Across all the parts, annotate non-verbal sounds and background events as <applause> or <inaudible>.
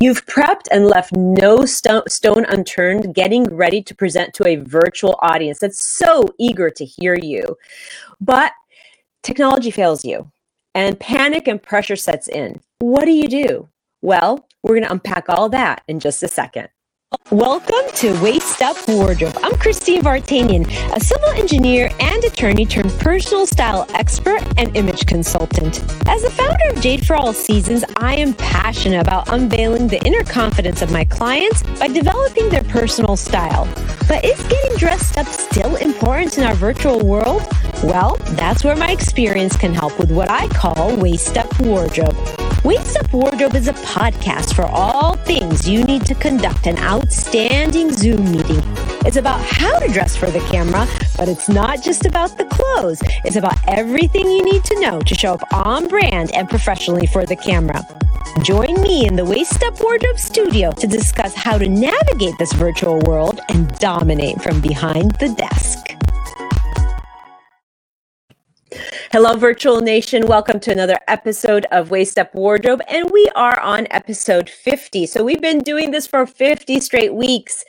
You've prepped and left no sto- stone unturned, getting ready to present to a virtual audience that's so eager to hear you. But technology fails you, and panic and pressure sets in. What do you do? Well, we're going to unpack all that in just a second. Welcome to Waist Up Wardrobe. I'm Christine Vartanian, a civil engineer and attorney turned personal style expert and image consultant. As the founder of Jade for All Seasons, I am passionate about unveiling the inner confidence of my clients by developing their personal style. But is getting dressed up still important in our virtual world? Well, that's where my experience can help with what I call Waist Up Wardrobe. Waist Up Wardrobe is a podcast for all things you need to conduct an outstanding Zoom meeting. It's about how to dress for the camera, but it's not just about the clothes. It's about everything you need to know to show up on brand and professionally for the camera. Join me in the Waist Up Wardrobe studio to discuss how to navigate this virtual world and dominate from behind the desk. Hello, Virtual Nation. Welcome to another episode of Waist Up Wardrobe. And we are on episode 50. So we've been doing this for 50 straight weeks.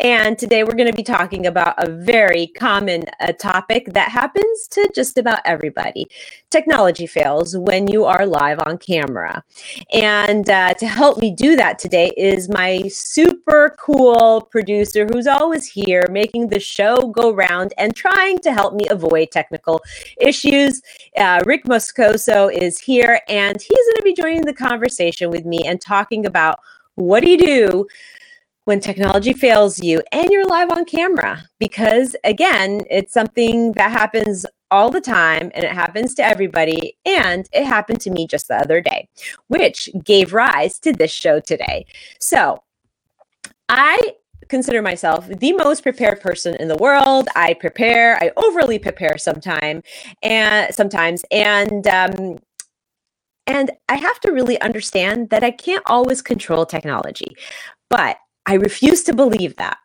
And today we're going to be talking about a very common uh, topic that happens to just about everybody. Technology fails when you are live on camera. And uh, to help me do that today is my super cool producer who's always here making the show go round and trying to help me avoid technical issues. Uh, Rick Moscoso is here and he's going to be joining the conversation with me and talking about what do you do when technology fails you and you're live on camera? Because again it's something that happens all the time and it happens to everybody and it happened to me just the other day which gave rise to this show today. So i consider myself the most prepared person in the world i prepare i overly prepare sometimes, and sometimes and um and I have to really understand that I can't always control technology. But I refuse to believe that,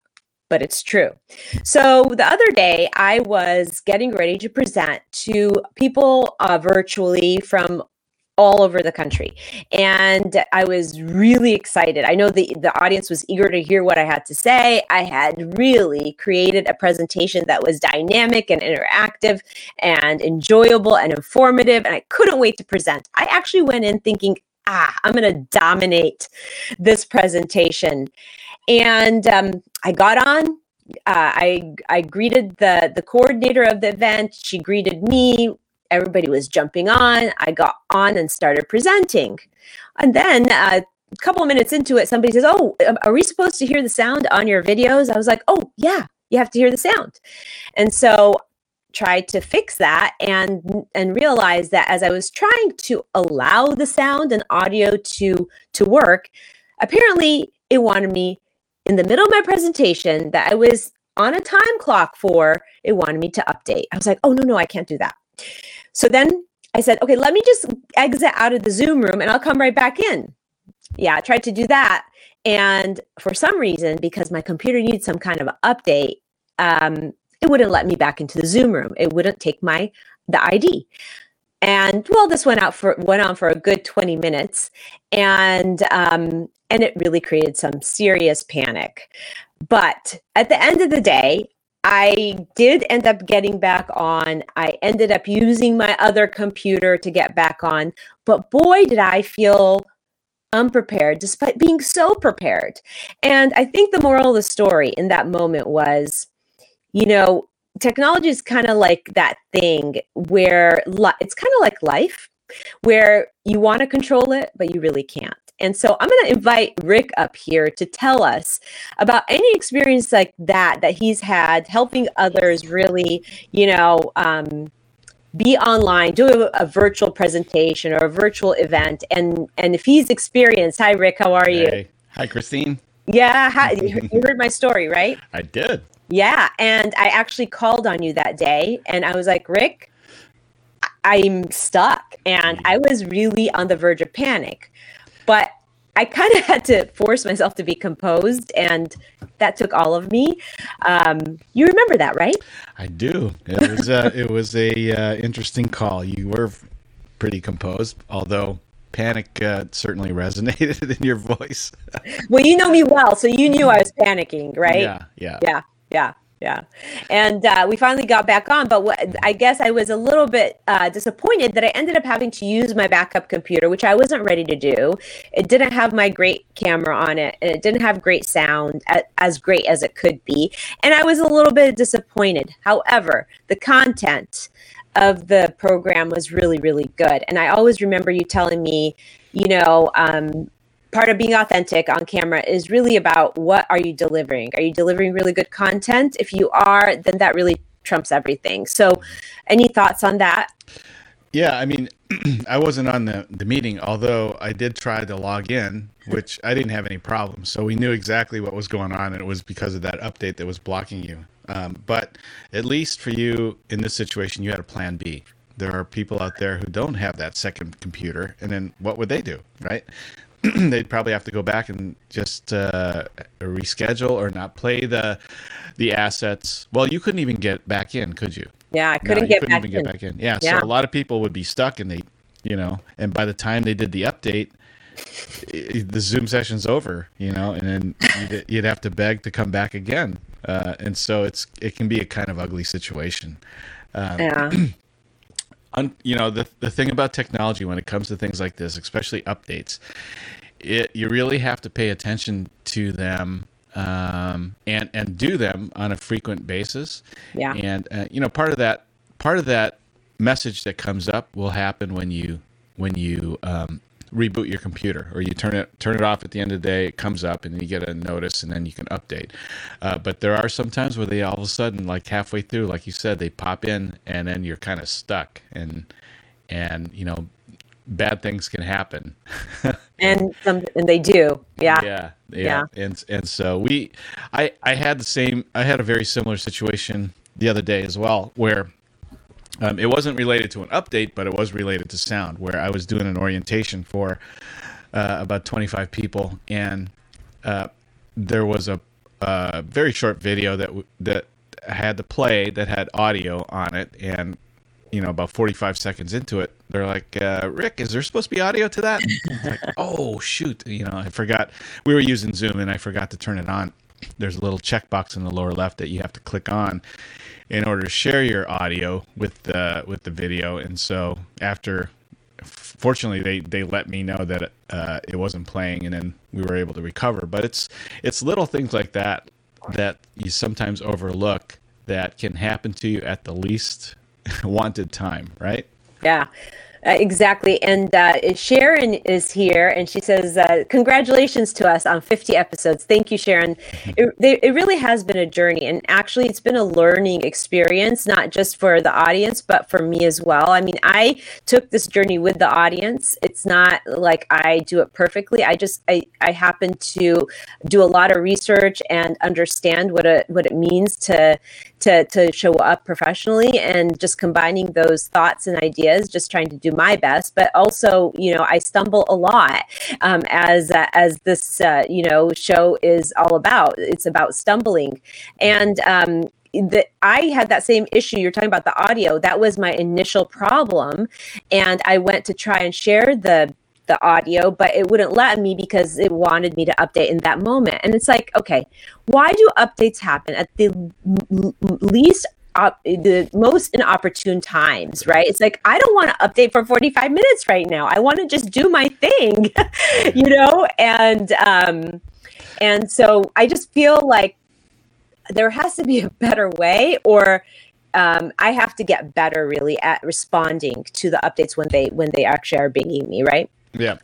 but it's true. So the other day, I was getting ready to present to people uh, virtually from all over the country and i was really excited i know the, the audience was eager to hear what i had to say i had really created a presentation that was dynamic and interactive and enjoyable and informative and i couldn't wait to present i actually went in thinking ah i'm going to dominate this presentation and um, I got on. Uh, I I greeted the the coordinator of the event. She greeted me. Everybody was jumping on. I got on and started presenting, and then uh, a couple of minutes into it, somebody says, "Oh, are we supposed to hear the sound on your videos?" I was like, "Oh, yeah, you have to hear the sound," and so tried to fix that and and realized that as I was trying to allow the sound and audio to to work, apparently it wanted me in the middle of my presentation that I was on a time clock for, it wanted me to update. I was like, oh, no, no, I can't do that. So then I said, okay, let me just exit out of the Zoom room and I'll come right back in. Yeah, I tried to do that. And for some reason, because my computer needed some kind of update, um, it wouldn't let me back into the Zoom room. It wouldn't take my the ID. And well, this went out for went on for a good 20 minutes. And um, and it really created some serious panic. But at the end of the day, I did end up getting back on. I ended up using my other computer to get back on. But boy, did I feel unprepared despite being so prepared. And I think the moral of the story in that moment was, you know, technology is kind of like that thing where li- it's kind of like life, where you want to control it, but you really can't. And so I'm going to invite Rick up here to tell us about any experience like that that he's had helping others really, you know, um, be online, do a, a, virtual presentation or a virtual event. And and if he's experienced, hi Rick, how are you? Hey. Hi, Christine. Yeah, hi, <laughs> you heard my story, right? I did. Yeah, and I actually called on you that day, and I was like, Rick, I'm stuck, and I was really on the verge of panic. But I kind of <laughs> had to force myself to be composed, and that took all of me. Um, you remember that, right? I do. It was uh, <laughs> it was a uh, interesting call. You were pretty composed, although panic uh, certainly <laughs> resonated in your voice. well, you know me well, so you knew I was panicking, right? Yeah, yeah, yeah, yeah yeah. And uh, we finally got back on but what, i guess i was a little bit uh, disappointed that i ended up having to use my backup computer which i wasn't ready to do. It didn't have my great camera on it and it didn't have great sound as great as it could be. And i was a little bit disappointed. However the content of the program was really really good. And i always remember you telling me you know um, part of being authentic on camera is really about what are you delivering? Are you delivering really good content? If you are then that really trumps everything. So any thoughts on that? Yeah i mean <clears throat> i wasn't on the, the meeting although i did try to log in which i didn't have any problems so we knew exactly what was going on and it was because of that update that was blocking you. Um, but at least for you in this situation you had a plan b. There are people out there who don't have that second computer and then what would they do right <clears throat> they'd probably have to go back and just uh, reschedule or not play the the assets. Well, you couldn't even get back in, could you? Yeah, I couldn't, no, get, couldn't back get back in. Yeah, yeah, so a lot of people would be stuck, and they, you know, and by the time they did the update, the Zoom session's over, you know, and then you'd, you'd have to beg to come back again, uh, and so it's it can be a kind of ugly situation. Um, yeah. <clears throat> un, you know the the thing about technology when it comes to things like this, especially updates, it you really have to pay attention to them um, and and do them on a frequent basis. Yeah. And uh, you know part of that part of that message that comes up will happen when you when you um, reboot your computer or you turn it turn it off at the end of the day it comes up and you get a notice and then you can update. Uh, but there are some times where they all of a sudden like halfway through like you said they pop in and then you're kind of stuck and and you know bad things can happen. <laughs> And some and they do. Yeah. yeah yeah. Yeah. And and so we i i had the same i had a very similar situation the other day as well where um, it wasn't related to an update, but it was related to sound, where I was doing an orientation for uh, about 25 people, and uh, there was a, a, very short video that w- that had to play that had audio on it, and you know, about 45 seconds into it, they're like, uh, "Rick, is there supposed to be audio to that?" <laughs> like, oh shoot, you know, I forgot. We were using Zoom, and I forgot to turn it on. There's a little checkbox in the lower left that you have to click on in order to share your audio with the with the video. And so after, fortunately, they they let me know that uh, it wasn't playing, and then we were able to recover. But it's it's little things like that that you sometimes overlook that can happen to you at the least <laughs> wanted time, right? Yeah. Uh, exactly. And uh, Sharon is here and she says, uh, Congratulations to us on 50 episodes. Thank you, Sharon. <laughs> It, they, it really has been a journey. And actually, it's been a learning experience, not just for the audience, but for me as well. I mean, I took this journey with the audience. It's not like I do it perfectly. I just, I, I happen to do a lot of research and understand what, a, what it means to, to, to show up professionally and just combining those thoughts and ideas, just trying to do my best, but also, you know, I stumble a lot um, as uh, as this uh, you know show is all about. It's about stumbling, and um, that I had that same issue. You're talking about the audio. That was my initial problem, and I went to try and share the the audio, but it wouldn't let me because it wanted me to update in that moment. And it's like, okay, why do updates happen at the least op- the most inopportune times, right? It's like I don't want to update for 45 minutes right now. I want to just do my thing, <laughs> you know? And um and so I just feel like there has to be a better way or um, I have to get better really at responding to the updates when they when they actually are binging me, right? Yeah,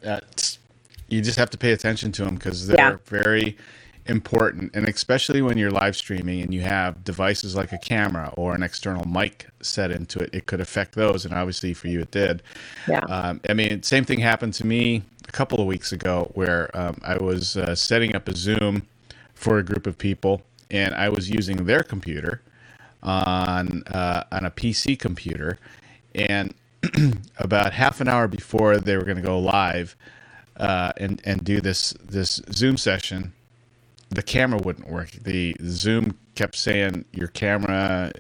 you just have to pay attention to them because they're yeah. very important. And especially when you're live streaming and you have devices like a camera or an external mic set into it it could affect those. And obviously for you it did. Yeah. Um, i mean same thing happened to me a couple of weeks ago where um, i was uh, setting up a zoom for a group of people and i was using their computer on uh, on a pc computer. And <clears throat> about half an hour before they were going to go live uh, and and do this this Zoom session, the camera wouldn't work. The Zoom kept saying your camera,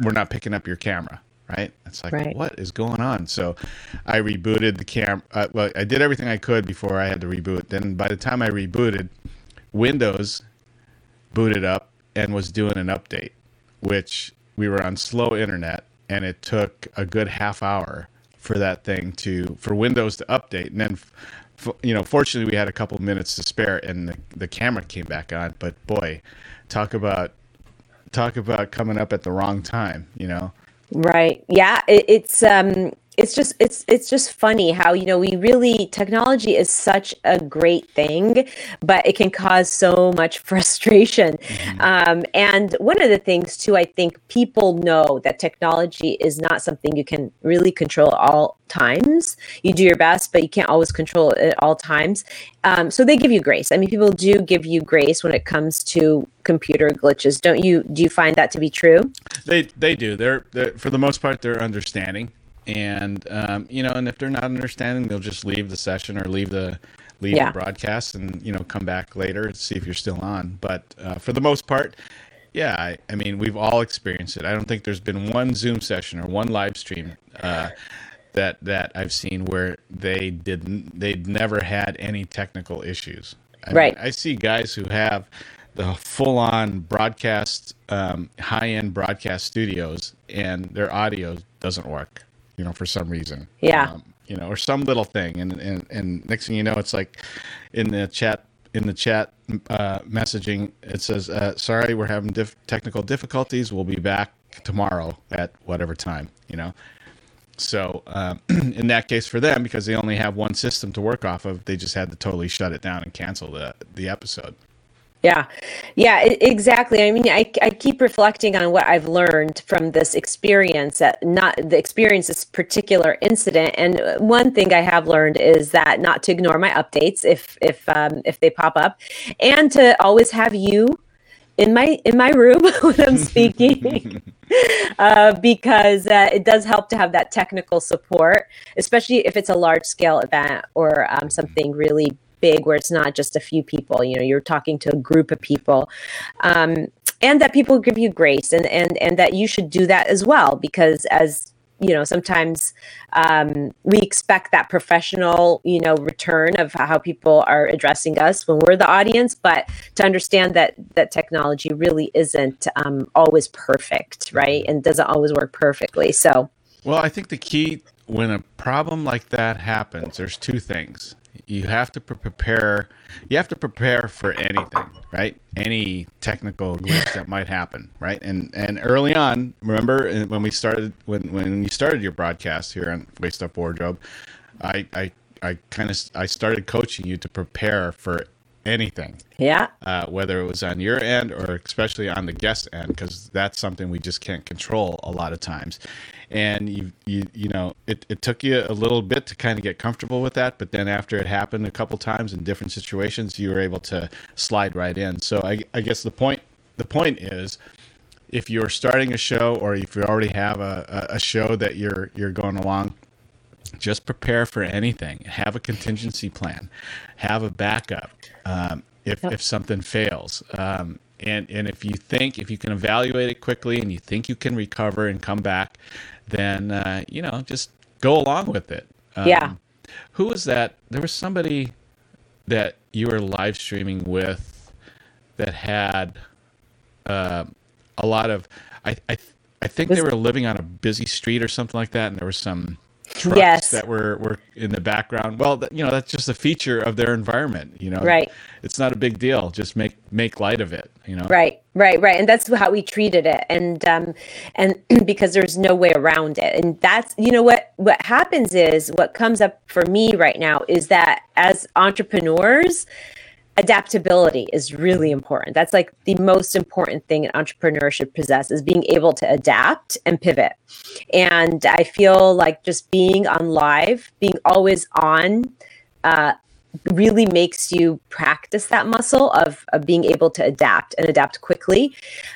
we're not picking up your camera. Right? It's like Right. what is going on? So I rebooted the cam. Uh, well, I did everything I could before I had to reboot. Then by the time I rebooted, Windows booted up and was doing an update, which we were on slow internet, and it took a good half hour for that thing to for Windows to update, and then. You know, fortunately, we had a couple minutes to spare, and the, the camera came back on. But boy, talk about talk about coming up at the wrong time. You know, Right. Yeah. It, it's um it's just it's it's just funny how you know we really technology is such a great thing, but it can cause so much <laughs> frustration. Um, and one of the things too, I think people know that technology is not something you can really control all times. You do your best, but you can't always control it at all times. Um, so they give you grace. I mean, people do give you grace when it comes to computer glitches. Don't you? Do you find that to be true? They they do. They're, they're for the most part they're understanding, and um, you know, and if they're not understanding, they'll just leave the session or leave the leave Yeah. the broadcast, and you know, come back later and see if you're still on. But uh, for the most part, yeah, I, I mean, we've all experienced it. I don't think there's been one Zoom session or one live stream. Uh, that, that I've seen where they didn't they'd never had any technical issues. I mean, Right. I see guys who have the full on broadcast, um, high end broadcast studios, and their audio doesn't work, you know, for some reason. Yeah. Um, you know, or some little thing. And, and, and next thing you know, it's like in the chat, in the chat uh, messaging, it says, uh, sorry, we're having dif- technical difficulties. We'll be back tomorrow at whatever time, you know? So um, <clears throat> in that case, for them, because they only have one system to work off of, they just had to totally shut it down and cancel the the episode. Yeah, yeah, e- exactly. I mean, I, I keep reflecting on what I've learned from this experience, that not the experience, this particular incident. And one thing I have learned is that not to ignore my updates if if um, if they pop up, and to always have you in my in my room <laughs> when I'm speaking. <laughs> uh, because uh, it does help to have that technical support, especially if it's a large scale event or um, something really big where it's not just a few people. You know, you're talking to a group of people. Um, and that people give you grace and, and and that you should do that as well because as you know sometimes um, we expect that professional you know return of how people are addressing us when we're the audience but to understand that that technology really isn't um, always perfect right and doesn't always work perfectly so Well, I think the key when a problem like that happens, there's two things. You have to prepare. You have to prepare for anything, right? Any technical glitch that might happen, right? And and early on, remember uh, when we started when when you started your broadcast here on Waist Up Wardrobe, I I I kind of I started coaching you to prepare for anything yeah uh, whether it was on your end or especially on the guest end, because that's something we just can't control a lot of times. And you, you, you know, it, it took you a little bit to kind of get comfortable with that, but then after it happened a couple times in different situations, you were able to slide right in. So I, I guess the point, the point is, if you're starting a show or if you already have a, a a show that you're you're going along, just prepare for anything. Have a contingency plan. Have a backup um, if Yep. if something fails. Um, and and if you think if you can evaluate it quickly and you think you can recover and come back, then uh, you know just go along with it. Um, Yeah. Who was that? There was somebody that you were live streaming with that had uh, a lot of I I, I think they were living on a busy street or something like that, and there was some trucks Yes. that were were in the background. Well, you know that's just a feature of their environment. You know, Right. It's not a big deal. Just make make light of it. You know, Right, right, right, and that's how we treated it, and um, and <clears throat> because there's no way around it, and that's you know what what happens is what comes up for me right now is that as entrepreneurs, adaptability is really important. That's like the most important thing an entrepreneur should possess is being able to adapt and pivot. And I feel like just being on live, being always on, uh, really makes you practice that muscle of, of being able to adapt and adapt quickly.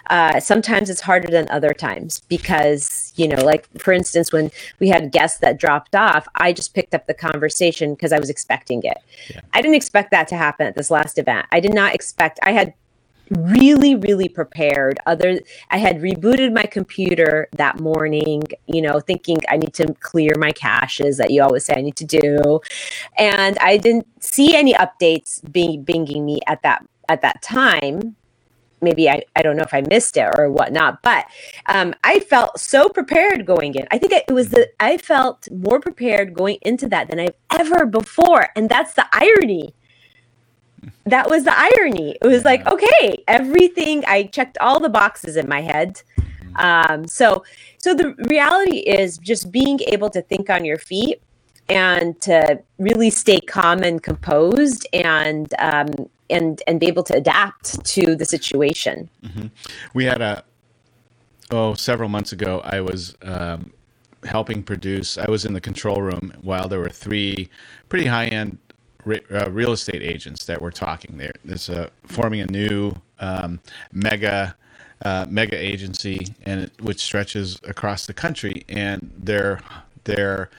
Uh, sometimes it's harder than other times because, you know, like for instance, when we had guests that dropped off, I just picked up the conversation because I was expecting it. Yeah. I didn't expect that to happen at this last event. I did not expect, I had really really prepared. Other i had rebooted my computer that morning you know thinking i need to clear my caches that you always say i need to do. And i didn't see any updates being binging me at that at that time. Maybe I, I don't know if I missed it or whatnot, but um, I felt so prepared going in. I think it was the I felt more prepared going into that than I've ever before, and that's the irony that was the irony. It was like, okay, everything I checked all the boxes in my head. Um, so, so the reality is just being able to think on your feet and to really stay calm and composed and um, and and be able to adapt to the situation. Mm-hmm. We had a oh several months ago. I was um, helping produce. I was in the control room while there were three pretty high end re, uh, real estate agents that we're talking there. There's a forming a new um, mega uh, mega agency, and it, which stretches across the country, and their their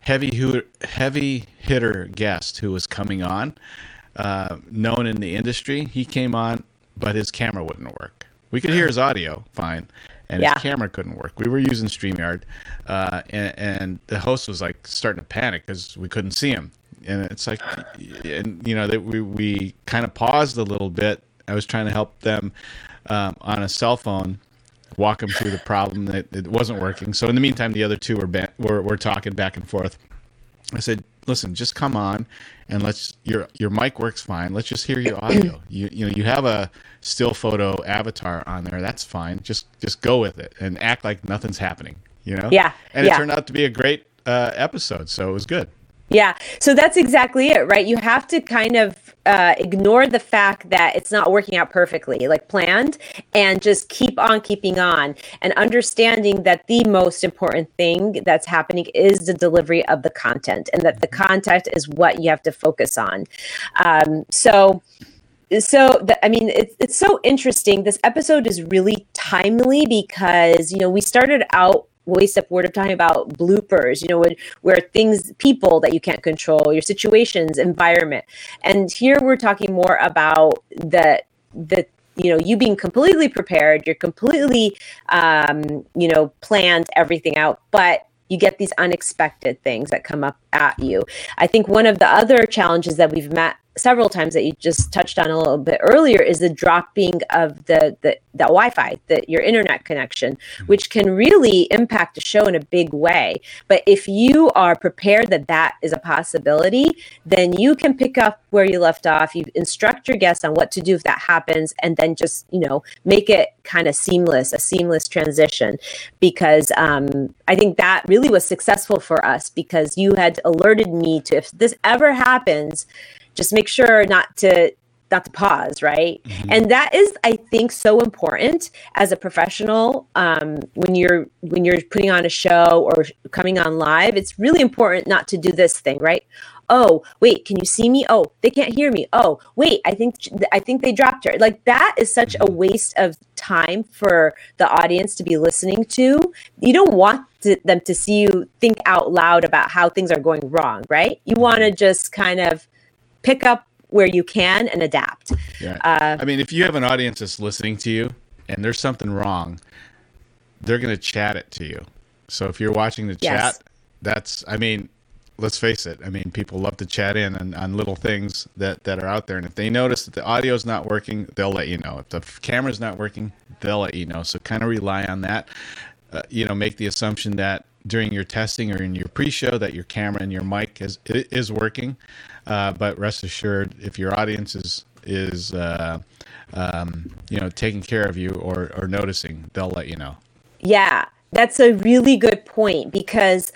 heavy heavy hitter guest who was coming on, uh, known in the industry, he came on, but his camera wouldn't work. We could hear his audio fine, and yeah. his camera couldn't work. We were using StreamYard, uh, and, and, the host was like starting to panic because we couldn't see him and it's like, and you know that we we kind of paused a little bit. I was trying to help them um, on a cell phone, walk them through the problem that it wasn't working. So in the meantime, the other two were ba- were, were talking back and forth. I said, "Listen, just come on, and let's your your mic works fine. Let's just hear your audio. <clears throat> You you know you have a still photo avatar on there. That's fine. Just just go with it and act like nothing's happening. You know. Yeah. And yeah. it turned out to be a great uh, episode, so it was good. Yeah. So that's exactly it, right? You have to kind of uh, ignore the fact that it's not working out perfectly, like planned, and just keep on keeping on and understanding that the most important thing that's happening is the delivery of the content and that the mm-hmm. content is what you have to focus on. Um, so, so the, i mean it's, it's so interesting this episode is really timely because you know we started out waste up word of talking about bloopers you know when, where things people that you can't control your situations environment. And here we're talking more about the the you know you being completely prepared you're completely um, you know planned everything out but you get these unexpected things that come up at you. I think one of the other challenges that we've met several times that you just touched on a little bit earlier is the dropping of the the, the Wi-Fi, that your internet connection, mm-hmm. which can really impact a show in a big way. But if you are prepared that that is a possibility, then you can pick up where you left off. You instruct your guests on what to do if that happens, and then just you know make it kind of seamless, a seamless transition. Because um, I think that really was successful for us because you had alerted me to if this ever happens just make sure not to not to pause right? Mm-hmm. and that is i think so important as a professional um, when you're when you're putting on a show or coming on live it's really important not to do this thing right? Oh wait can you see me? Oh they can't hear me. Oh wait i think i think they dropped her. Like that is such a mm-hmm. waste of time for the audience to be listening to. You don't want to, them to see you think out loud about how things are going wrong right? You want to just kind of pick up where you can and adapt. Yeah. Uh, I mean, if you have an audience that's listening to you and there's something wrong, they're going to chat it to you. So if you're watching the yes. chat, that's, I mean, let's face it. I mean, people love to chat in on, on little things that, that are out there. And if they notice that the audio is not working, they'll let you know. If the camera's not working, they'll let you know. So kind of rely on that. Uh, you know, make the assumption that during your testing or in your pre-show that your camera and your mic is is working. Uh, but rest assured, if your audience is is uh, um, you know taking care of you or or noticing, they'll let you know. Yeah, that's a really good point because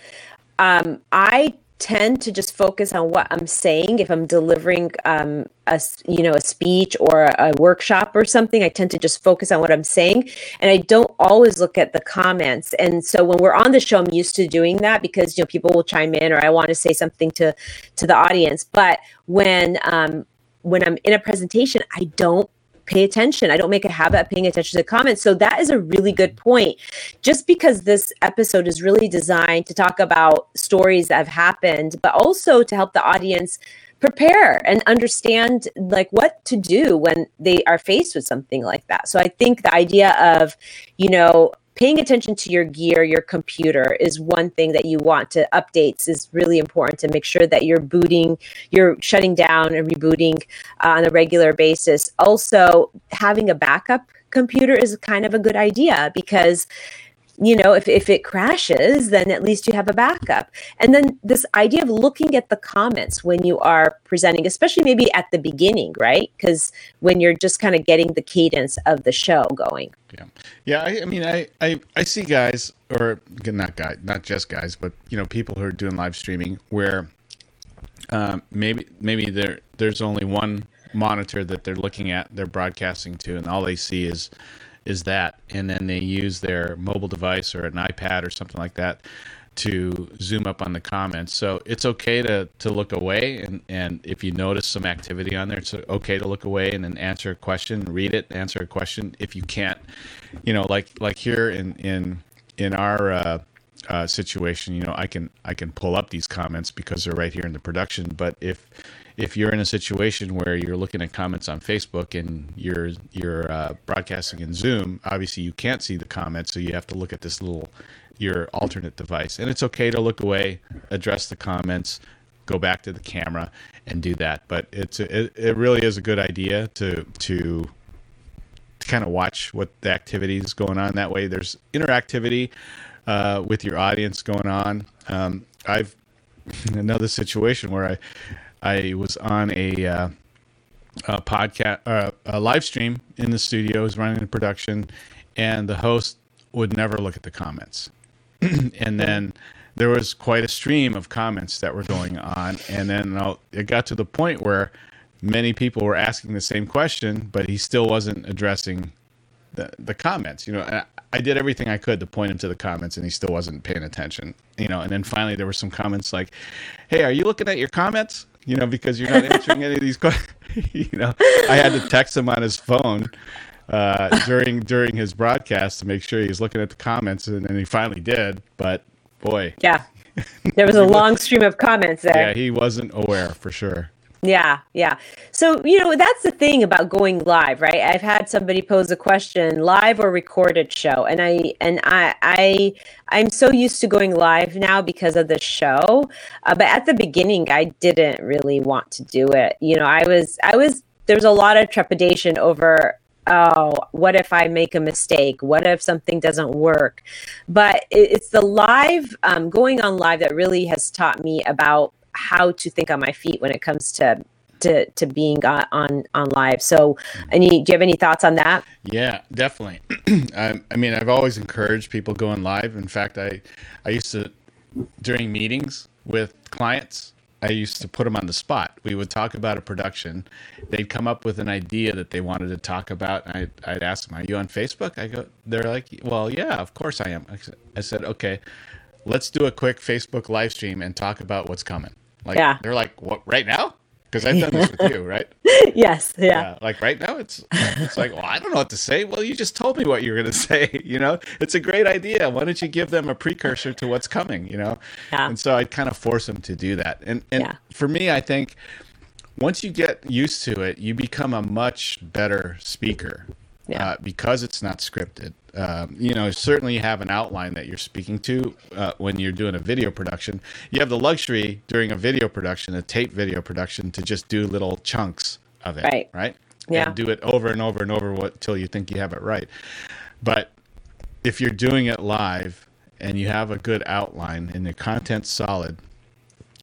um, I tend to just focus on what I'm saying. If I'm delivering um, a you know a speech or a, workshop or something, I tend to just focus on what I'm saying, and I don't always look at the comments. And so when we're on the show, I'm used to doing that because you know people will chime in or I want to say something to to the audience. But when um, when I'm in a presentation, I don't pay attention. I don't make a habit of paying attention to comments. So that is a really good point. Just because this episode is really designed to talk about stories that have happened, but also to help the audience prepare and understand like what to do when they are faced with something like that. So I think the idea of, you know, paying attention to your gear, your computer is one thing that you want to updates is really important to make sure that you're booting, you're shutting down and rebooting uh, on a regular basis. Also, having a backup computer is kind of a good idea because you know if, if it crashes then at least you have a backup. And then this idea of looking at the comments when you are presenting especially maybe at the beginning right? Because when you're just kind of getting the cadence of the show going. Yeah. Yeah i, I mean I, I i see guys or not guys not just guys but you know people who are doing live streaming where um, maybe maybe there there's only one monitor that they're looking at they're broadcasting to and all they see is is that, and then they use their mobile device or an iPad or something like that to zoom up on the comments. So it's okay to, to look away, and, and if you notice some activity on there, it's okay to look away and then answer a question, read it, answer a question. If you can't, you know, like like here in in in our uh, uh, situation, you know, I can I can pull up these comments because they're right here in the production. But if if you're in a situation where you're looking at comments on Facebook and you're you're uh, broadcasting in Zoom, obviously you can't see the comments, so you have to look at this little your alternate device. And it's okay to look away, address the comments, go back to the camera, and do that. But it's it, it really is a good idea to to kind of watch what the activity is going on. That way, there's interactivity uh, with your audience going on. Um, I've <laughs> another situation where I I was on a, uh, a podcast, uh, a live stream in the studio, was running the production, and the host would never look at the comments. <clears throat> and then there was quite a stream of comments that were going on, and then uh, it got to the point where many people were asking the same question, but he still wasn't addressing the the comments. You know, I, I did everything I could to point him to the comments, and he still wasn't paying attention. You know, and then finally there were some comments like, "Hey, are you looking at your comments?" You know, because you're not answering any of these questions. <laughs> you know, I had to text him on his phone uh, during during his broadcast to make sure he's looking at the comments, and then he finally did. But boy, yeah, there was a <laughs> long stream of comments there. Yeah, he wasn't aware for sure. Yeah, yeah. So, you know, that's the thing about going live, right? I've had somebody pose a question, live or recorded show, and I and I I I'm so used to going live now because of the show. Uh, but at the beginning, I didn't really want to do it. You know, I was I was there was a lot of trepidation over oh, what if I make a mistake? What if something doesn't work? But it's the live, um, going on live that really has taught me about how to think on my feet when it comes to to to being on on live. So, any do you have any thoughts on that? Yeah, definitely. <clears throat> I, I, mean, I've always encouraged people going live. In fact, I I used to during meetings with clients. I used to put them on the spot. We would talk about a production. They'd come up with an idea that they wanted to talk about. I'd, I'd ask them, "Are you on Facebook?" I go, "They're like, well, yeah, of course I am." I said, "Okay, let's do a quick Facebook live stream and talk about what's coming." Like yeah. they're like, what right now? Because I've done this with you, right? <laughs> yes, yeah. yeah. Like right now, it's it's like, well, I don't know what to say. Well, you just told me what you were going <laughs> to say. You know, it's a great idea. Why don't you give them a precursor to what's coming? You know, yeah. and so I kind of force them to do that. And and yeah. for me, I think once you get used to it, you become a much better speaker yeah. uh, because it's not scripted. Um, you know, certainly you have an outline that you're speaking to uh, when you're doing a video production. You have the luxury during a video production, a tape video production, to just do little chunks of it, right? Right? Yeah. And do it over and over and over until you think you have it right. But if you're doing it live and you have a good outline and the content's solid,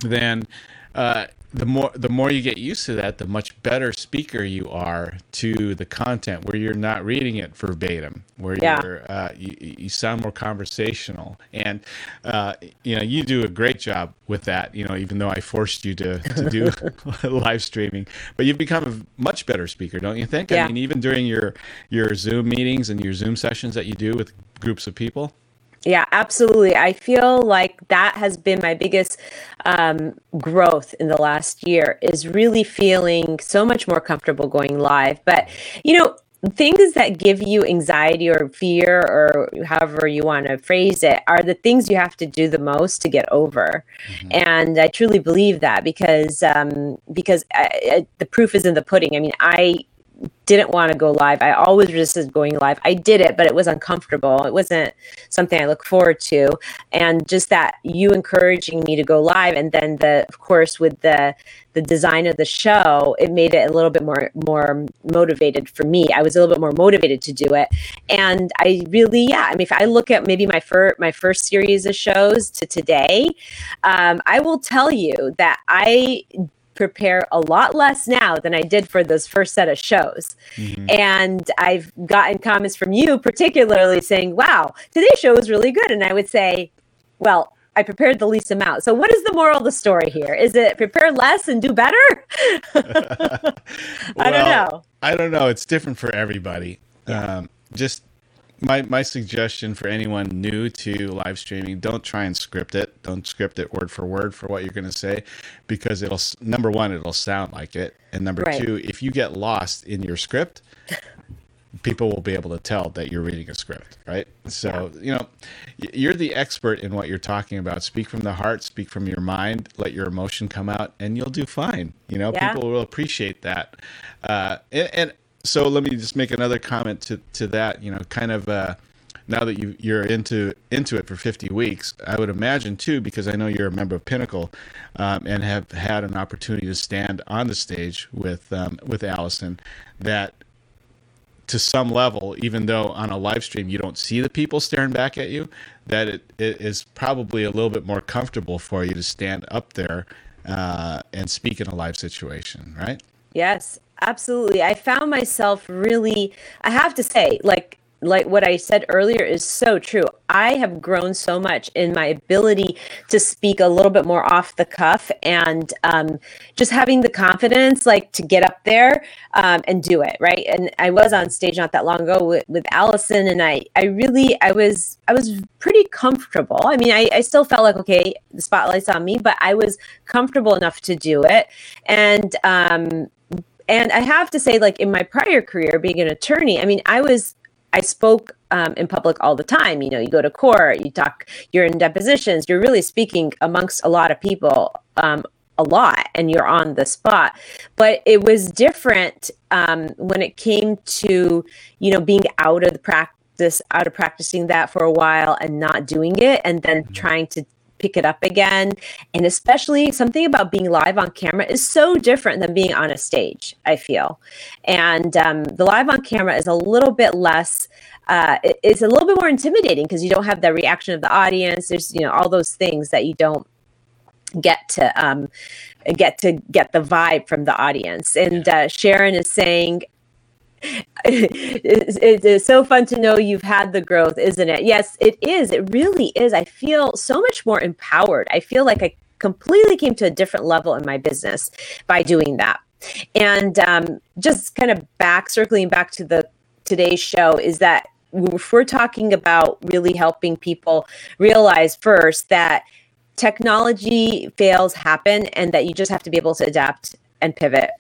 then uh, the more the more you get used to that, the much better speaker you are to the content, where you're not reading it verbatim, where Yeah. you're uh, you, you sound more conversational, and uh, you know you do a great job with that. You know, even though I forced you to to do <laughs> <laughs> live streaming, but you've become a much better speaker, don't you think? Yeah. I mean, even during your your Zoom meetings and your Zoom sessions that you do with groups of people. Yeah, absolutely. I feel like that has been my biggest um, growth in the last year is really feeling so much more comfortable going live. But, you know, things that give you anxiety or fear or however you want to phrase it are the things you have to do the most to get over and i truly believe that because um because I, I, the proof is in the pudding i mean i didn't want to go live. I always resisted going live. I did it, but it was uncomfortable. It wasn't something I look forward to. And just that you encouraging me to go live, and then the, of course, with the the design of the show, it made it a little bit more more motivated for me. I was a little bit more motivated to do it, and I really, yeah. I mean, if I look at maybe my first my first series of shows to today, um, I will tell you that I prepare a lot less now than I did for those first set of shows. And I've gotten comments from you, particularly saying, wow, today's show was really good. And I would say, well, I prepared the least amount. So, what is the moral of the story here? Is it prepare less and do better? <laughs> I don't know. I don't know. It's different for everybody. Um, just my my suggestion for anyone new to live streaming: don't try and script it. Don't script it word for word for what you're going to say, because it'll number one, it'll sound like it, and number Right. two, if you get lost in your script, people will be able to tell that you're reading a script, right? So, you know, you're the expert in what you're talking about. Speak from the heart, speak from your mind, let your emotion come out, and you'll do fine. You know, Yeah. people will appreciate that. Uh, and, and so let me just make another comment to, to that, you know, kind of, uh, now that you you're into into it for 50 weeks, I would imagine too, because I know you're a member of Pinnacle, um, and have had an opportunity to stand on the stage with um, with Allison, that to some level, even though on a live stream you don't see the people staring back at you, that it, it is probably a little bit more comfortable for you to stand up there uh, and speak in a live situation, right? Yes, absolutely. I found myself really, I have to say, like, like what I said earlier is so true. I have grown so much in my ability to speak a little bit more off the cuff and um, just having the confidence, like to get up there um, and do it right. And I was on stage not that long ago with, with Allison, and I, I really, I was, I was pretty comfortable. I mean, I, I still felt like okay, the spotlight's on me, but I was comfortable enough to do it. And um, and I have to say, like in my prior career, being an attorney, I mean, I was I spoke um, in public all the time. You know, you go to court, you talk, you're in depositions, you're really speaking amongst a lot of people um, a lot, and you're on the spot. But it was different um, when it came to you know being out of the practice, out of practicing that for a while and not doing it, and then trying to pick it up again. And especially something about being live on camera is so different than being on a stage, I feel. And um, the live on camera is a little bit less. Uh, it- it's a little bit more intimidating because you don't have the reaction of the audience. There's you know all those things that you don't get to um, get to get the vibe from the audience. And uh, Sharon is saying, <laughs> it's, it is so fun to know you've had the growth, isn't it? Yes, it is. It really is. I feel so much more empowered. I feel like I completely came to a different level in my business by doing that. And um, just kind of back, circling back to the today's show, is that if we're talking about really helping people realize first that technology fails happen and that you just have to be able to adapt and pivot.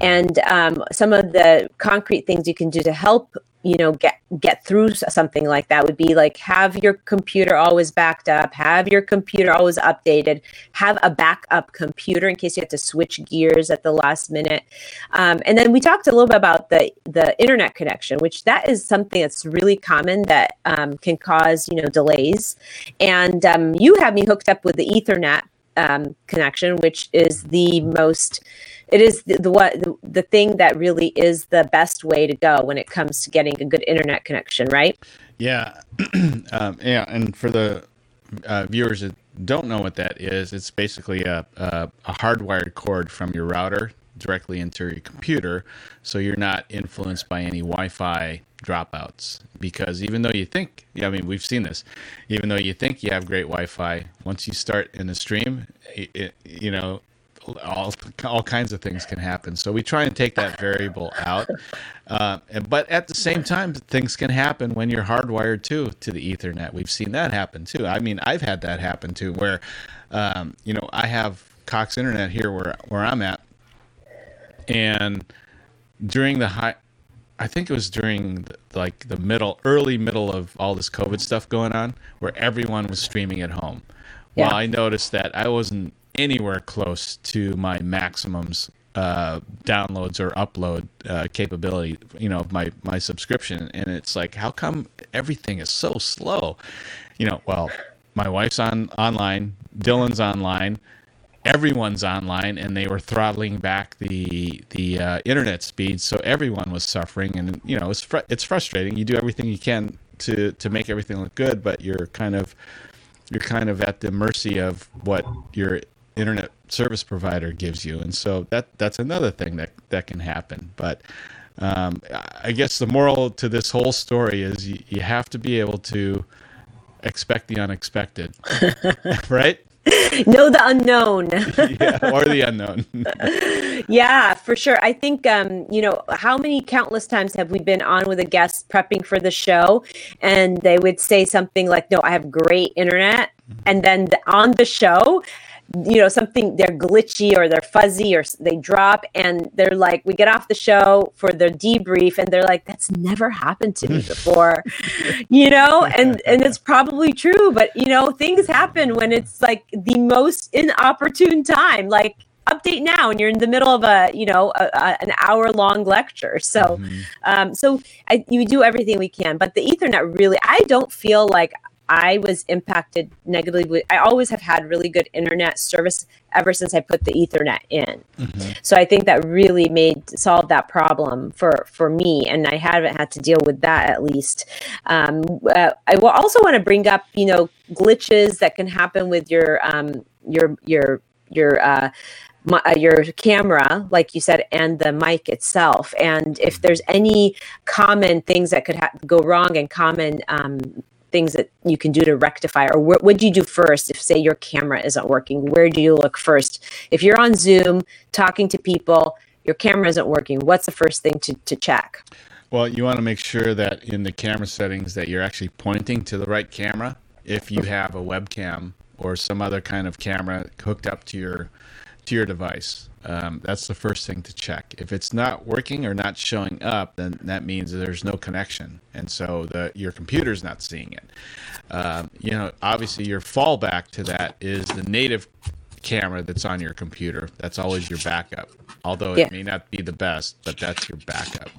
And um, some of the concrete things you can do to help you know get get through something like that would be like have your computer always backed up have your computer always updated have a backup computer in case you have to switch gears at the last minute. Um, and then we talked a little bit about the the internet connection which that is something that's really common that um, can cause you know delays. And um, you have me hooked up with the ethernet um, connection which is the most it is the, the what the, the thing that really is the best way to go when it comes to getting a good internet connection right? Yeah, <clears throat> um, yeah, and for the uh, viewers that don't know what that is, it's basically a, a, a hardwired cord from your router directly into your computer, so you're not influenced by any Wi-Fi dropouts. Because even though you think, yeah, I mean, we've seen this, even though you think you have great Wi-Fi, once you start in the stream, it, it, you know, all all kinds of things can happen. So we try and take that variable out. Uh, but at the same time, things can happen when you're hardwired too to the Ethernet. We've seen that happen too. I mean, I've had that happen too, where um, you know I have Cox Internet here where where I'm at, and during the high I think it was during the, like the middle, early middle of all this COVID stuff going on, where everyone was streaming at home. Yeah. Well, I noticed that I wasn't anywhere close to my maximums uh, downloads or upload uh, capability, you know, my my subscription, and it's like, how come everything is so slow? You know, well, my wife's on online, Dylan's online everyone's online and they were throttling back the the uh, internet speed. So everyone was suffering and you know it's fr- it's frustrating. You do everything you can to to make everything look good but you're kind of you're kind of at the mercy of what your internet service provider gives you. And so that that's another thing that that can happen. But um, I guess the moral to this whole story is you, you have to be able to expect the unexpected. <laughs> Right <laughs> know the unknown. <laughs> yeah, or the unknown. <laughs> yeah, for sure. I think, um, you know, how many countless times have we been on with a guest prepping for the show and they would say something like, no, I have great internet. Mm-hmm. And then the, on the show, you know something they're glitchy or they're fuzzy or they drop and they're like we get off the show for their debrief and they're like that's never happened to me before <laughs> you know? And <laughs> and it's probably true but you know things happen when it's like the most inopportune time like update now and you're in the middle of a you know a, a, an hour long lecture. So mm-hmm. um so I, you do everything we can but the ethernet really i don't feel like I was impacted negatively. I always have had really good internet service ever since I put the Ethernet in. Mm-hmm. So I think that really made solve that problem for for me, and I haven't had to deal with that at least. Um, uh, I will also want to bring up, you know, glitches that can happen with your um, your your your uh, uh, your camera, like you said, and the mic itself. And if there's any common things that could ha- go wrong and common um, things that you can do to rectify or wh- what do you do first if say your camera isn't working? Where do you look first? If you're on zoom talking to people your camera isn't working what's the first thing to, to check? Well you want to make sure that in the camera settings that you're actually pointing to the right camera. If you have a webcam or some other kind of camera hooked up to your to your device um, that's the first thing to check. If it's not working or not showing up, then that means there's no connection, and so the your computer's not seeing it. Um, you know, obviously, your fallback to that is the native camera that's on your computer. That's always your backup, although it yeah. may not be the best, but that's your backup.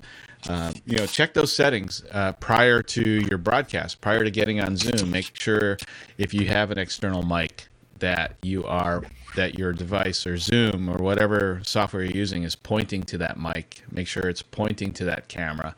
Um, you know, check those settings uh, prior to your broadcast, prior to getting on Zoom. Make sure if you have an external mic that you are that your device or Zoom or whatever software you're using is pointing to that mic. Make sure it's pointing to that camera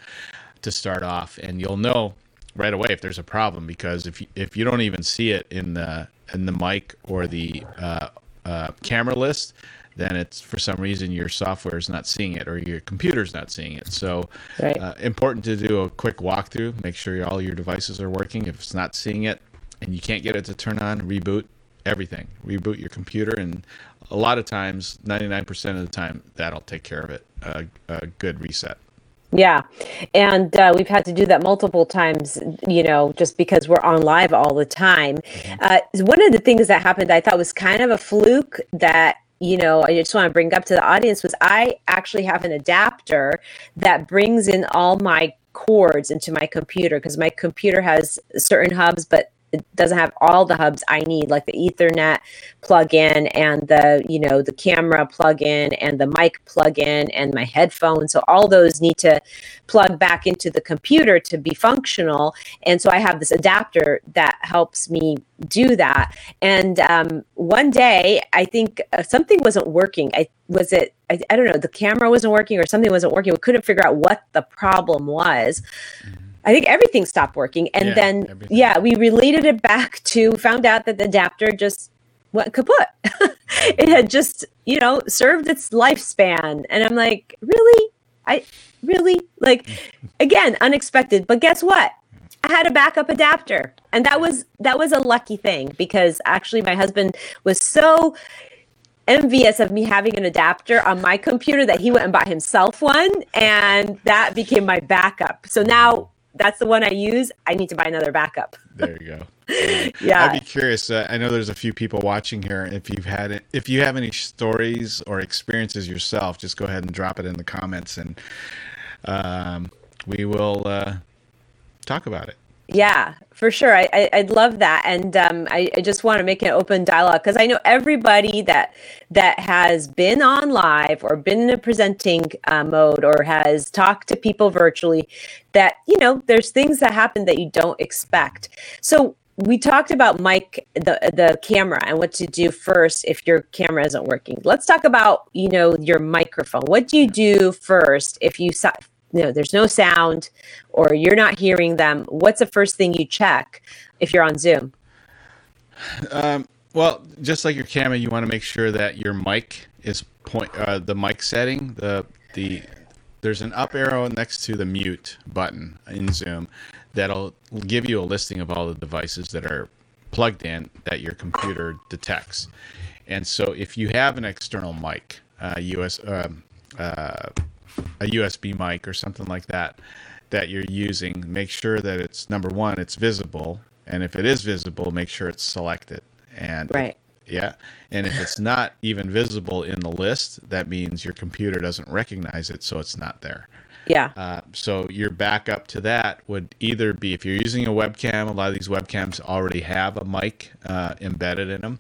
to start off, and you'll know right away if there's a problem because if you, if you don't even see it in the in the mic or the uh, uh, camera list, then it's for some reason your software is not seeing it or your computer's not seeing it. So, right. uh, important to do a quick walkthrough. Make sure all your devices are working. If it's not seeing it and you can't get it to turn on, reboot everything. Reboot your computer, and a lot of times, 99% of the time, that'll take care of it. A, a good reset. Yeah. And uh, we've had to do that multiple times, you know, just because we're on live all the time. Mm-hmm. Uh, one of the things that happened, I thought was kind of a fluke that you know, I just want to bring up to the audience was I actually have an adapter that brings in all my cords into my computer because my computer has certain hubs, but it doesn't have all the hubs I need, like the Ethernet plug-in and the you know the camera plug-in and the mic plug-in and my headphones. So all those need to plug back into the computer to be functional. And so I have this adapter that helps me do that. And um, one day, I think uh, something wasn't working. I was it. I, I, don't know. The camera wasn't working, or something wasn't working. We couldn't figure out what the problem was. Mm-hmm I think everything stopped working. And Yeah, then, everything. yeah, we related it back to found out that the adapter just went kaput. <laughs> it had just, you know, served its lifespan. And I'm like, really? I really? Like, <laughs> again, unexpected. But guess what? I had a backup adapter. And that was that was a lucky thing because actually my husband was so envious of me having an adapter on my computer that he went and bought himself one and that became my backup. So now that's the one I use. I need to buy another backup. There you go. <laughs> Yeah. I'd be curious. Uh, I know there's a few people watching here. If you've had it, if you have any stories or experiences yourself, just go ahead and drop it in the comments, and um, we will uh, talk about it. Yeah, for sure. I, I I'd love that, and um, I, I just want to make an open dialogue because I know everybody that that has been on live or been in a presenting uh, mode or has talked to people virtually. That you know, there's things that happen that you don't expect. So we talked about mic the the camera and what to do first if your camera isn't working. Let's talk about you know your microphone. What do you do first if you you know there's no sound or you're not hearing them? What's the first thing you check if you're on Zoom? Well, just like your camera, you want to make sure that your mic is point uh, the mic setting. The the there's an up arrow next to the mute button in Zoom that'll give you a listing of all the devices that are plugged in that your computer detects. And so, if you have an external mic, uh, US um, uh, a USB mic or something like that that you're using, make sure that it's number one, it's visible, and if it is visible, make sure it's selected. And Right. yeah, and if it's not even visible in the list, that means your computer doesn't recognize it, so it's not there. Yeah. Uh, so your backup to that would either be if you're using a webcam. A lot of these webcams already have a mic uh, embedded in them.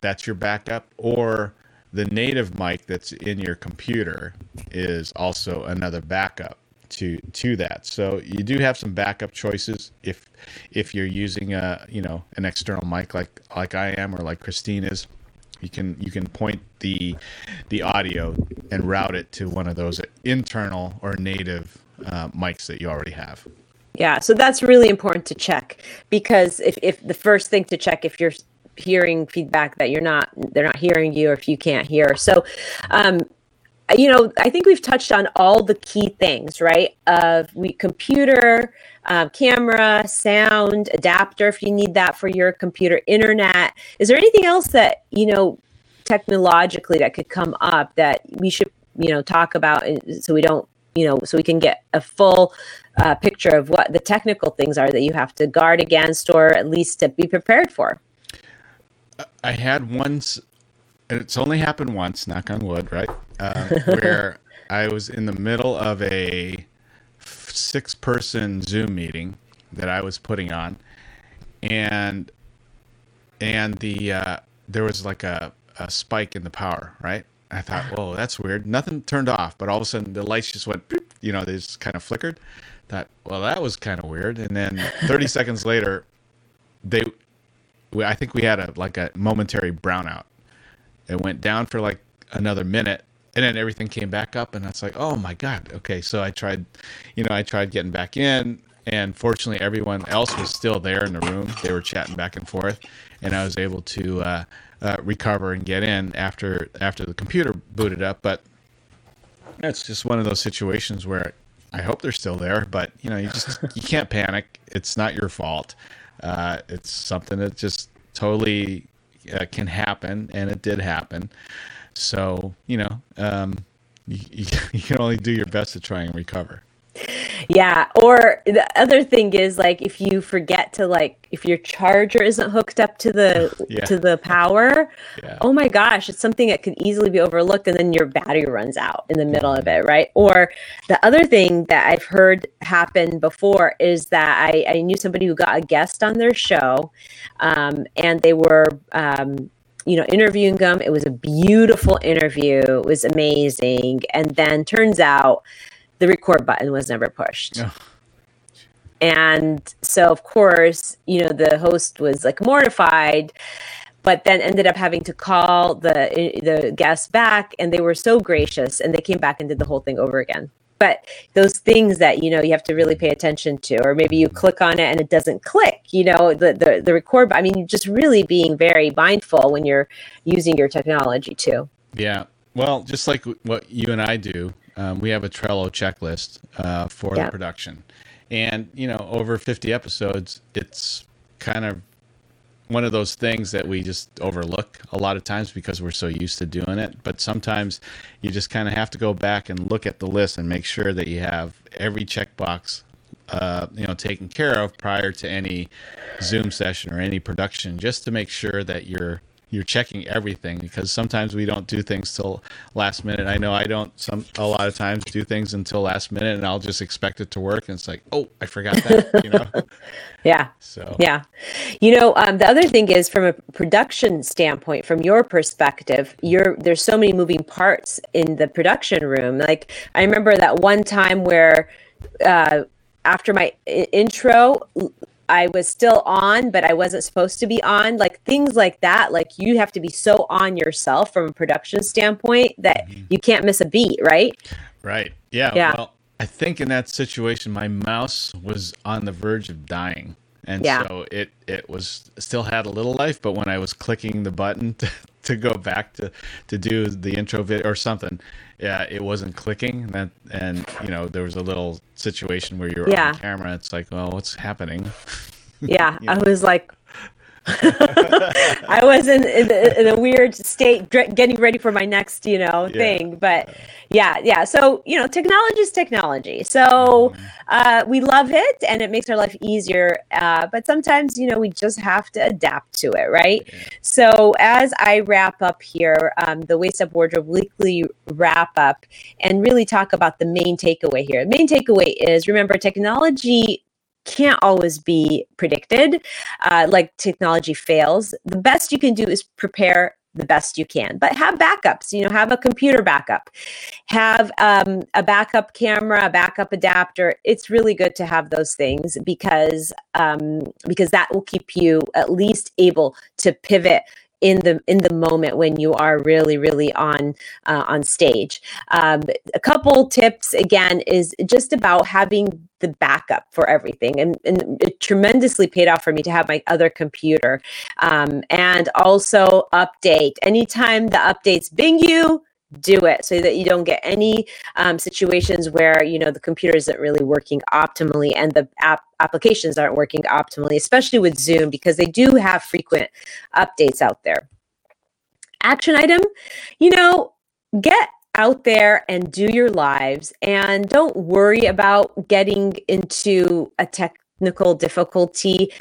That's your backup, or the native mic that's in your computer is also another backup to to that. So you do have some backup choices if if you're using a you know an external mic like like I am or like Christine is. You can you can point the the audio and route it to one of those internal or native uh, mics that you already have. Yeah, so that's really important to check because if, if the first thing to check if you're hearing feedback that you're not they're not hearing you or if you can't hear. So um you know, I think we've touched on all the key things, right? Of we computer, um, camera, sound, adapter if you need that for your computer, internet. Is there anything else that you know technologically that could come up that we should you know talk about uh, so we don't you know so we can get a full uh, picture of what the technical things are that you have to guard against or at least to be prepared for. I had once, and it's only happened once, knock on wood, right? Uh, where <laughs> I was in the middle of a six person Zoom meeting that I was putting on, and and the uh, there was like a, a spike in the power, right? I thought, <sighs> whoa, that's weird. Nothing turned off, but all of a sudden the lights just went, boop, you know, they just kind of flickered. Thought, well, that was kind of weird. And then 30 <laughs> seconds later, they we, I think we had a like a momentary brownout. It went down for like another minute, and then everything came back up, and I was like, "Oh my god!" Okay, so I tried, you know, I tried getting back in, and fortunately, everyone else was still there in the room. They were chatting back and forth, and I was able to uh, uh, recover and get in after after the computer booted up. But it's just one of those situations where I hope they're still there, but you know, you just you can't panic. It's not your fault. Uh, it's something that just totally uh, can happen, and it did happen. So you know, um, you, <laughs> you, you can only do your best to try and recover. Yeah, or the other thing is like if you forget to like if your charger isn't hooked up to the <laughs> Yeah. to the power, Yeah. oh my gosh, it's something that could easily be overlooked and then your battery runs out in the middle of it, right? Or the other thing that I've heard happen before is that I, I knew somebody who got a guest on their show um, and they were um, you know, interviewing them. It was a beautiful interview. It was amazing. And then turns out the record button was never pushed. Oh. And so, of course, you know, the host was like mortified, but then ended up having to call the the guests back, and they were so gracious, and they came back and did the whole thing over again. but those things that you know you have to really pay attention to or maybe you click on it and it doesn't click you know the the, the record i mean just really being very mindful when you're using your technology too yeah well just like what you and i do um, we have a trello checklist uh, for yeah. the production and you know over 50 episodes it's kind of one of those things that we just overlook a lot of times because we're so used to doing it. But sometimes you just kind of have to go back and look at the list and make sure that you have every checkbox, uh, you know, taken care of prior to any Zoom session or any production, just to make sure that you're you're checking everything because sometimes we don't do things till last minute. I know I don't some a lot of times do things until last minute and I'll just expect it to work and it's like, "Oh, I forgot that," you know. <laughs> yeah. So. Yeah. You know, um, the other thing is from a production standpoint, from your perspective, you're there's so many moving parts in the production room. Like I remember that one time where uh, after my I- intro I was still on, but I wasn't supposed to be on. Like things like that. Like you have to be so on yourself from a production standpoint that mm-hmm. you can't miss a beat, right? Right. Yeah. Yeah. Well, I think in that situation, my mouse was on the verge of dying. And yeah. so it, it was still had a little life, but when I was clicking the button <laughs> to, to go back to, to do the intro video or something, yeah, it wasn't clicking. And that, and you know, there was a little situation where you're yeah. on camera. It's like, well, what's happening? <laughs> Yeah, I was like, <laughs> I was in, in, in, a weird state, getting ready for my next, you know, yeah. thing. But yeah, yeah. So you know, technology is technology. So mm-hmm. uh, we love it, and it makes our life easier. Uh, but sometimes, you know, we just have to adapt to it, right? Yeah. So as I wrap up here, um, the Waist Up Wardrobe weekly wrap up, and really talk about the main takeaway here. The main takeaway is remember, technology can't always be predicted. Uh, like technology fails. The best you can do is prepare the best you can but have backups you know have a computer backup have um, a backup camera a backup adapter it's really good to have those things because um, because that will keep you at least able to pivot in the in the moment when you are really really on uh, on stage. Um, a couple tips again is just about having the backup for everything. And, and it tremendously paid off for me to have my other computer. Um, and also update. Anytime the updates bing you do it so that you don't get any um, situations where you know the computer isn't really working optimally and the app applications aren't working optimally especially with zoom because they do have frequent updates out there. Action item you know get out there and do your lives and don't worry about getting into a tech technical difficulty.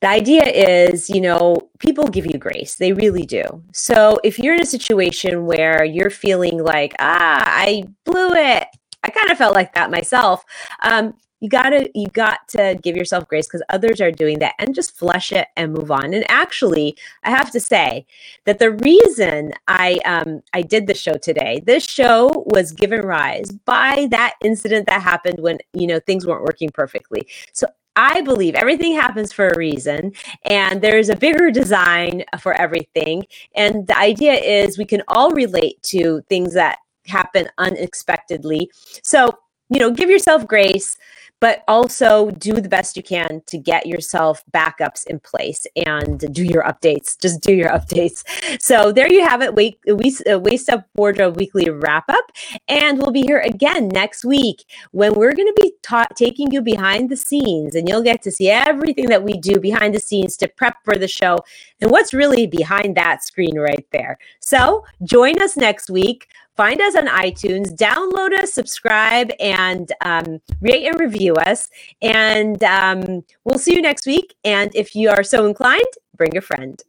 The idea is, you know, people give you grace. They really do. So if you're in a situation where you're feeling like, ah, I blew it, I kind of felt like that myself. Um, you gotta you got to give yourself grace because others are doing that and just flush it and move on and actually i have to say that the reason i um i did the show today this show was given rise by that incident that happened when you know things weren't working perfectly so I believe everything happens for a reason and there's a bigger design for everything. And the idea is we can all relate to things that happen unexpectedly. So, you know, give yourself grace but also do the best you can to get yourself backups in place and do your updates. Just do your <laughs> updates. So there you have it. Wait, Waist Up Wardrobe Weekly wrap up. And we'll be here again next week when we're going to be ta- taking you behind the scenes and you'll get to see everything that we do behind the scenes to prep for the show and what's really behind that screen right there. So join us next week find us on iTunes, download us, subscribe, and um, rate and review us. And um, we'll see you next week. And if you are so inclined, bring a friend.